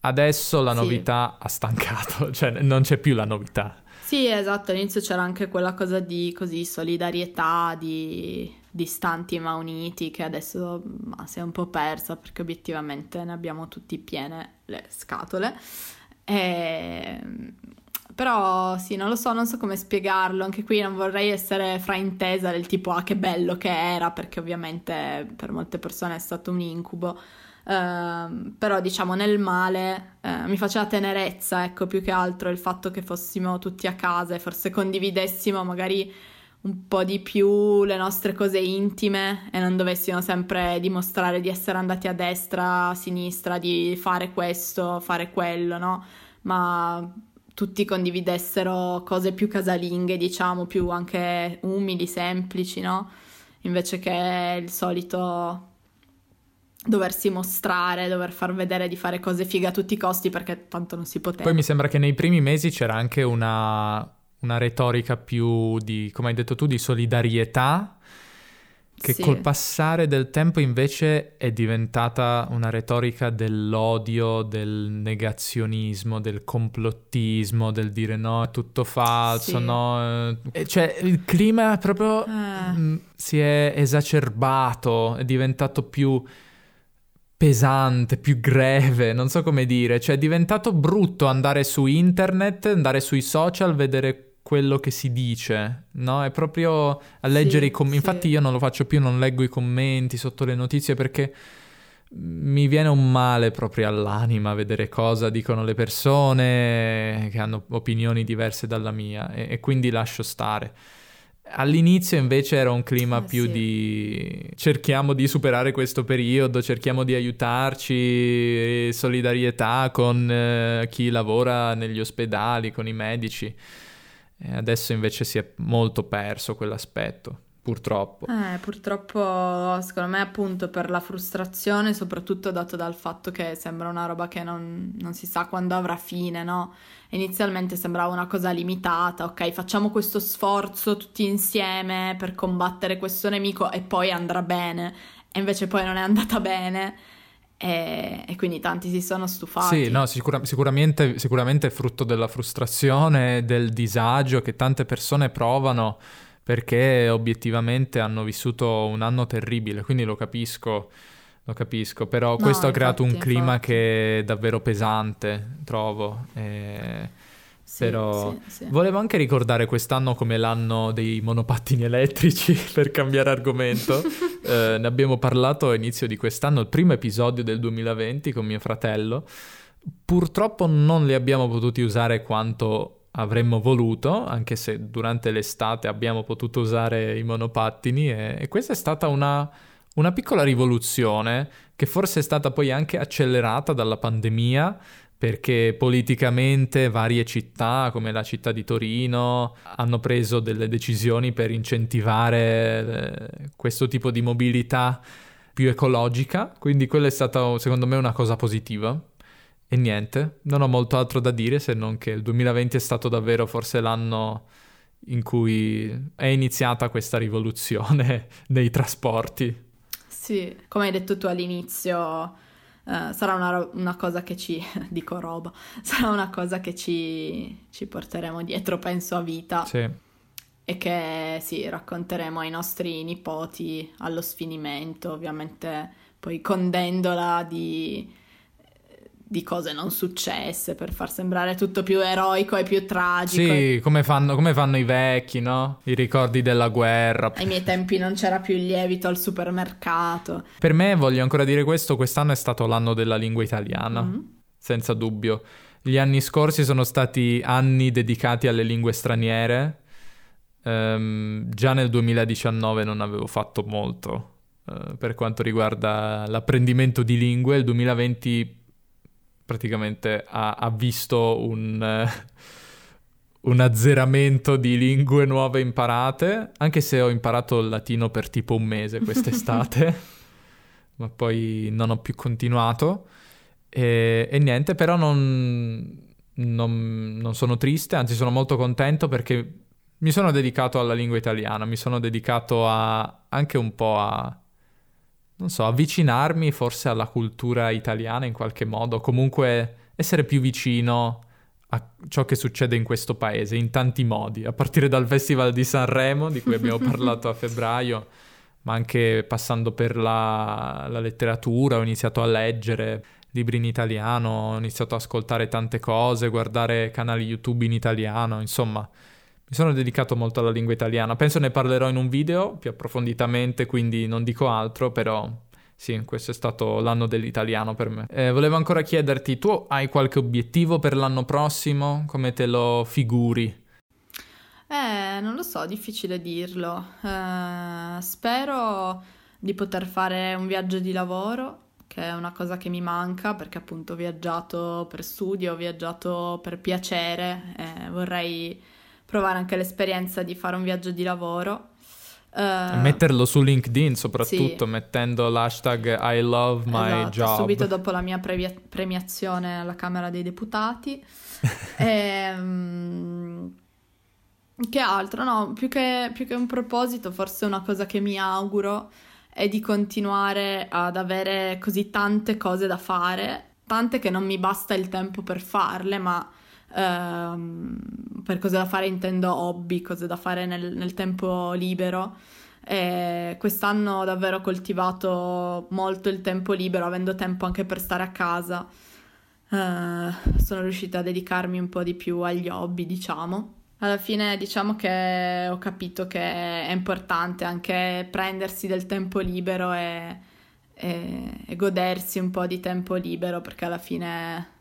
Adesso la novità sì. ha stancato, cioè non c'è più la novità. Sì, esatto, all'inizio c'era anche quella cosa di così solidarietà, di distanti ma uniti, che adesso ma, si è un po' persa perché obiettivamente ne abbiamo tutti piene le scatole. E... Però sì, non lo so, non so come spiegarlo, anche qui non vorrei essere fraintesa del tipo ah che bello che era, perché ovviamente per molte persone è stato un incubo. Uh, però diciamo nel male uh, mi faceva tenerezza, ecco, più che altro il fatto che fossimo tutti a casa e forse condividessimo magari un po' di più le nostre cose intime e non dovessimo sempre dimostrare di essere andati a destra, a sinistra, di fare questo, fare quello, no? Ma tutti condividessero cose più casalinghe, diciamo, più anche umili, semplici, no? Invece che il solito doversi mostrare, dover far vedere di fare cose fighe a tutti i costi perché tanto non si poteva. Poi mi sembra che nei primi mesi c'era anche una, una retorica più di, come hai detto tu, di solidarietà che sì. col passare del tempo invece è diventata una retorica dell'odio, del negazionismo, del complottismo, del dire no, è tutto falso, sì. no. Cioè il clima proprio eh. si è esacerbato, è diventato più pesante, più greve, non so come dire, cioè è diventato brutto andare su internet, andare sui social, vedere quello che si dice, no? È proprio a leggere sì, i commenti. Sì. Infatti io non lo faccio più, non leggo i commenti sotto le notizie perché mi viene un male proprio all'anima vedere cosa dicono le persone che hanno opinioni diverse dalla mia e, e quindi lascio stare. All'inizio invece era un clima eh, più sì. di cerchiamo di superare questo periodo, cerchiamo di aiutarci, solidarietà con eh, chi lavora negli ospedali, con i medici. E adesso invece si è molto perso quell'aspetto. Purtroppo. Eh, purtroppo, secondo me, appunto per la frustrazione, soprattutto dato dal fatto che sembra una roba che non, non, si sa quando avrà fine, no? Inizialmente sembrava una cosa limitata, ok, facciamo questo sforzo tutti insieme per combattere questo nemico e poi andrà bene. E invece poi non è andata bene. E, e, quindi tanti si sono stufati. Sì, no, sicura, sicuramente, sicuramente è frutto della frustrazione, del disagio che tante persone provano perché obiettivamente hanno vissuto un anno terribile, quindi lo capisco, lo capisco, però no, questo infatti, ha creato un clima infatti. che è davvero pesante, trovo. E... Sì, però sì, sì. volevo anche ricordare quest'anno come l'anno dei monopattini elettrici, per cambiare argomento. eh, ne abbiamo parlato a inizio di quest'anno, il primo episodio del 2020 con mio fratello. Purtroppo non li abbiamo potuti usare quanto avremmo voluto, anche se durante l'estate abbiamo potuto usare i monopattini e, e questa è stata una, una, piccola rivoluzione che forse è stata poi anche accelerata dalla pandemia perché politicamente varie città come la città di Torino hanno preso delle decisioni per incentivare eh, questo tipo di mobilità più ecologica, quindi quella è stata secondo me una cosa positiva. E niente, non ho molto altro da dire se non che il 2020 è stato davvero forse l'anno in cui è iniziata questa rivoluzione nei trasporti. Sì, come hai detto tu all'inizio, uh, sarà una, una, cosa che ci, dico roba, sarà una cosa che ci, ci porteremo dietro, penso, a vita. Sì. E che sì, racconteremo ai nostri nipoti allo sfinimento, ovviamente poi condendola di di cose non successe per far sembrare tutto più eroico e più tragico. Sì, come fanno, come fanno i vecchi, no? I ricordi della guerra. Ai miei tempi non c'era più il lievito al supermercato. Per me, voglio ancora dire questo, quest'anno è stato l'anno della lingua italiana, mm-hmm. senza dubbio. Gli anni scorsi sono stati anni dedicati alle lingue straniere. Um, già nel 2019 non avevo fatto molto uh, per quanto riguarda l'apprendimento di lingue. Il 2020 praticamente ha, ha visto un, uh, un azzeramento di lingue nuove imparate, anche se ho imparato il latino per tipo un mese quest'estate, ma poi non ho più continuato. E, e niente, però non, non, non sono triste, anzi sono molto contento perché mi sono dedicato alla lingua italiana, mi sono dedicato a, anche un po' a non so, avvicinarmi forse alla cultura italiana in qualche modo, comunque essere più vicino a ciò che succede in questo paese in tanti modi, a partire dal Festival di Sanremo di cui abbiamo parlato a febbraio, ma anche passando per la, la letteratura, ho iniziato a leggere libri in italiano, ho iniziato ad ascoltare tante cose, guardare canali YouTube in italiano, insomma mi sono dedicato molto alla lingua italiana, penso ne parlerò in un video più approfonditamente, quindi non dico altro, però sì, questo è stato l'anno dell'italiano per me. Eh, volevo ancora chiederti, tu hai qualche obiettivo per l'anno prossimo? Come te lo figuri? Eh, non lo so, difficile dirlo. Eh, spero di poter fare un viaggio di lavoro, che è una cosa che mi manca perché appunto ho viaggiato per studio, ho viaggiato per piacere, eh, vorrei provare anche l'esperienza di fare un viaggio di lavoro. Uh, metterlo su LinkedIn soprattutto, sì. mettendo l'hashtag I love my esatto, job. Subito dopo la mia pre- premiazione alla Camera dei Deputati. e, um, che altro? No, più che, più che un proposito, forse una cosa che mi auguro è di continuare ad avere così tante cose da fare, tante che non mi basta il tempo per farle, ma ehm, per cose da fare intendo hobby, cose da fare nel, nel tempo libero. E quest'anno ho davvero coltivato molto il tempo libero, avendo tempo anche per stare a casa. Uh, sono riuscita a dedicarmi un po' di più agli hobby, diciamo. Alla fine diciamo che ho capito che è importante anche prendersi del tempo libero e, e, e godersi un po' di tempo libero perché alla fine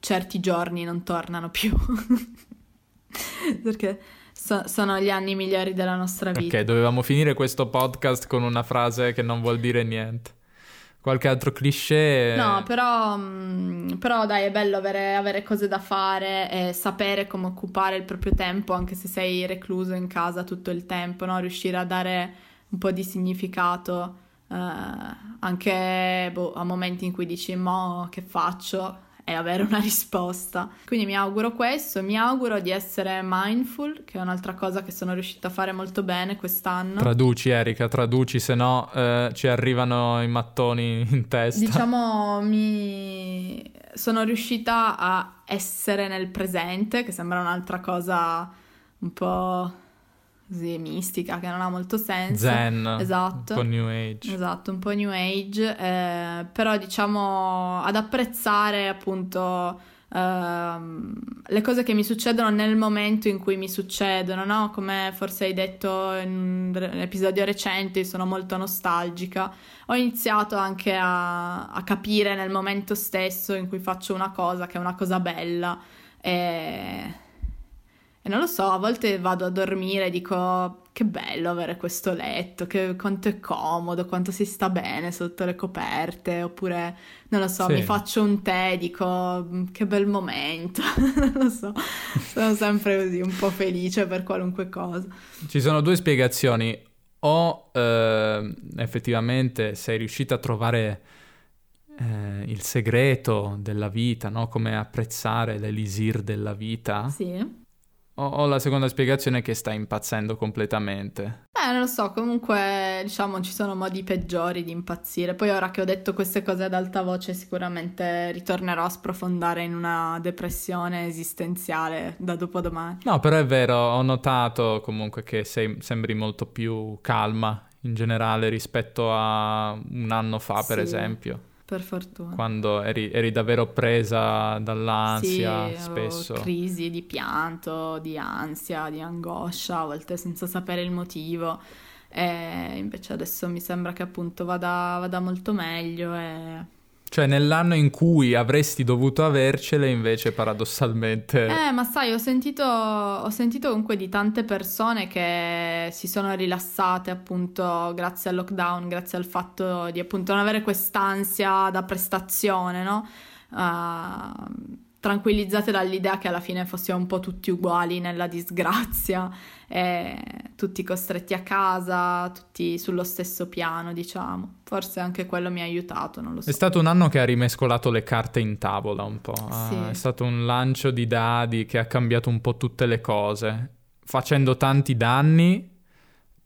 certi giorni non tornano più. perché so- sono gli anni migliori della nostra vita. Ok, dovevamo finire questo podcast con una frase che non vuol dire niente. Qualche altro cliché? No, però, mm, però dai, è bello avere, avere, cose da fare e sapere come occupare il proprio tempo, anche se sei recluso in casa tutto il tempo, no? Riuscire a dare un po' di significato eh, anche boh, a momenti in cui dici, mo che faccio? E avere una risposta. Quindi mi auguro questo, mi auguro di essere mindful, che è un'altra cosa che sono riuscita a fare molto bene quest'anno. Traduci Erika, traduci, se no eh, ci arrivano i mattoni in testa. Diciamo, mi sono riuscita a essere nel presente, che sembra un'altra cosa un po' così mistica che non ha molto senso. Zen, esatto. un po' New Age. Esatto, un po' New Age, eh, però diciamo ad apprezzare appunto eh, le cose che mi succedono nel momento in cui mi succedono, no? Come forse hai detto in un episodio recente, sono molto nostalgica. Ho iniziato anche a, a capire nel momento stesso in cui faccio una cosa che è una cosa bella. E e non lo so, a volte vado a dormire e dico che bello avere questo letto, che, quanto è comodo, quanto si sta bene sotto le coperte, oppure non lo so, sì. mi faccio un tè e dico mm, che bel momento, non lo so, sono sempre così un po' felice per qualunque cosa. Ci sono due spiegazioni, o eh, effettivamente sei riuscita a trovare eh, il segreto della vita, no? come apprezzare l'elisir della vita. Sì ho, la seconda spiegazione che sta impazzendo completamente. Eh, non lo so, comunque diciamo ci sono modi peggiori di impazzire. Poi ora che ho detto queste cose ad alta voce sicuramente ritornerò a sprofondare in una depressione esistenziale da dopodomani. No, però è vero, ho notato comunque che sei, sembri molto più calma in generale rispetto a un anno fa, per sì. esempio. Per fortuna. Quando eri, eri davvero presa dall'ansia sì, spesso. crisi di pianto, di ansia, di angoscia, a volte senza sapere il motivo. E invece adesso mi sembra che appunto vada, vada molto meglio e cioè nell'anno in cui avresti dovuto avercele invece paradossalmente... Eh, ma sai, ho sentito, ho sentito comunque di tante persone che si sono rilassate appunto grazie al lockdown, grazie al fatto di appunto non avere quest'ansia da prestazione, no? Uh, tranquillizzate dall'idea che alla fine fossimo un po' tutti uguali nella disgrazia, tutti costretti a casa, tutti sullo stesso piano, diciamo. Forse anche quello mi ha aiutato, non lo so. È stato un anno che ha rimescolato le carte in tavola un po'. Sì. è stato un lancio di dadi che ha cambiato un po' tutte le cose, facendo tanti danni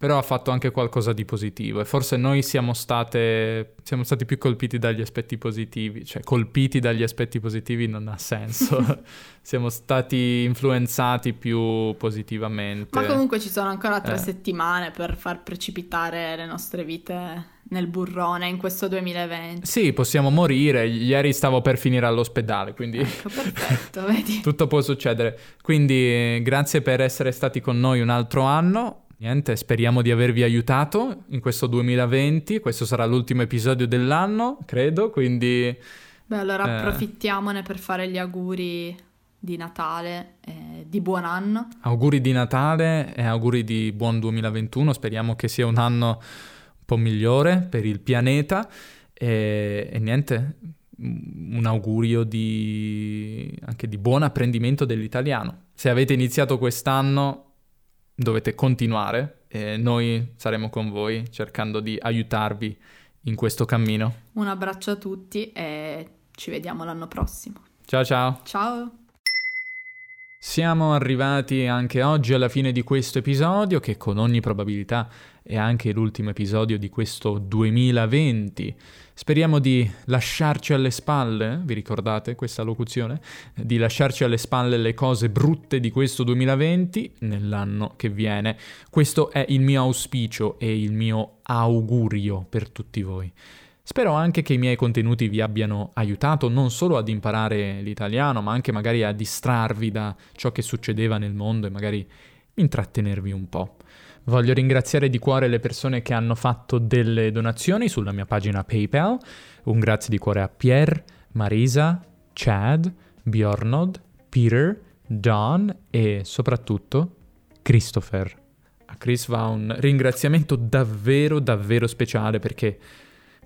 però ha fatto anche qualcosa di positivo e forse noi siamo, state, siamo stati più colpiti dagli aspetti positivi, cioè colpiti dagli aspetti positivi non ha senso, siamo stati influenzati più positivamente. Ma comunque ci sono ancora tre eh. settimane per far precipitare le nostre vite nel burrone in questo 2020. Sì, possiamo morire. Ieri stavo per finire all'ospedale, quindi ecco, perfetto, vedi. tutto può succedere. Quindi grazie per essere stati con noi un altro anno. Niente, speriamo di avervi aiutato in questo 2020. Questo sarà l'ultimo episodio dell'anno, credo, quindi... Beh, allora eh... approfittiamone per fare gli auguri di Natale e di buon anno. Auguri di Natale e auguri di buon 2021. Speriamo che sia un anno un po' migliore per il pianeta. E, e niente, un augurio di... anche di buon apprendimento dell'italiano. Se avete iniziato quest'anno dovete continuare e noi saremo con voi cercando di aiutarvi in questo cammino. Un abbraccio a tutti e ci vediamo l'anno prossimo. Ciao ciao. Ciao. Siamo arrivati anche oggi alla fine di questo episodio che con ogni probabilità è anche l'ultimo episodio di questo 2020. Speriamo di lasciarci alle spalle, vi ricordate questa locuzione? Di lasciarci alle spalle le cose brutte di questo 2020 nell'anno che viene. Questo è il mio auspicio e il mio augurio per tutti voi. Spero anche che i miei contenuti vi abbiano aiutato non solo ad imparare l'italiano, ma anche magari a distrarvi da ciò che succedeva nel mondo e magari intrattenervi un po'. Voglio ringraziare di cuore le persone che hanno fatto delle donazioni sulla mia pagina PayPal. Un grazie di cuore a Pierre, Marisa, Chad, Bjornod, Peter, Don e soprattutto Christopher. A Chris va un ringraziamento davvero davvero speciale perché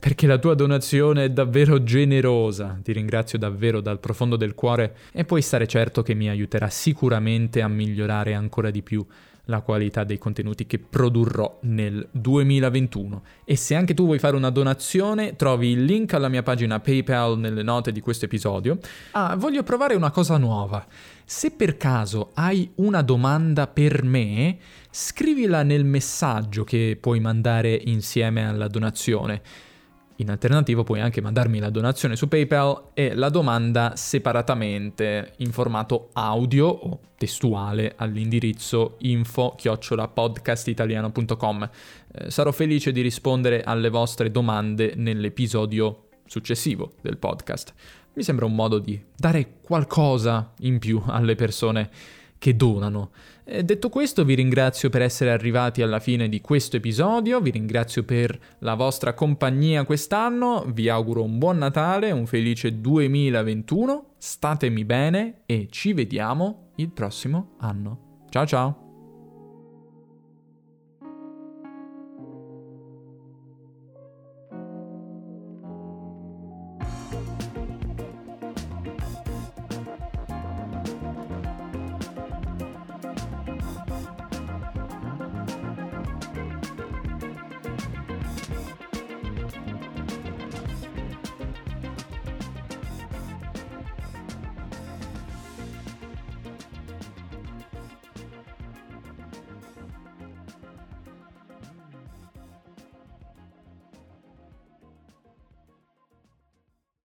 perché la tua donazione è davvero generosa. Ti ringrazio davvero dal profondo del cuore e puoi stare certo che mi aiuterà sicuramente a migliorare ancora di più la qualità dei contenuti che produrrò nel 2021. E se anche tu vuoi fare una donazione, trovi il link alla mia pagina PayPal nelle note di questo episodio. Ah, voglio provare una cosa nuova. Se per caso hai una domanda per me, scrivila nel messaggio che puoi mandare insieme alla donazione. In alternativo puoi anche mandarmi la donazione su PayPal e la domanda separatamente in formato audio o testuale all'indirizzo info-podcastitaliano.com. Eh, sarò felice di rispondere alle vostre domande nell'episodio successivo del podcast. Mi sembra un modo di dare qualcosa in più alle persone che donano. E detto questo, vi ringrazio per essere arrivati alla fine di questo episodio, vi ringrazio per la vostra compagnia quest'anno, vi auguro un buon Natale, un felice 2021, statemi bene e ci vediamo il prossimo anno. Ciao ciao!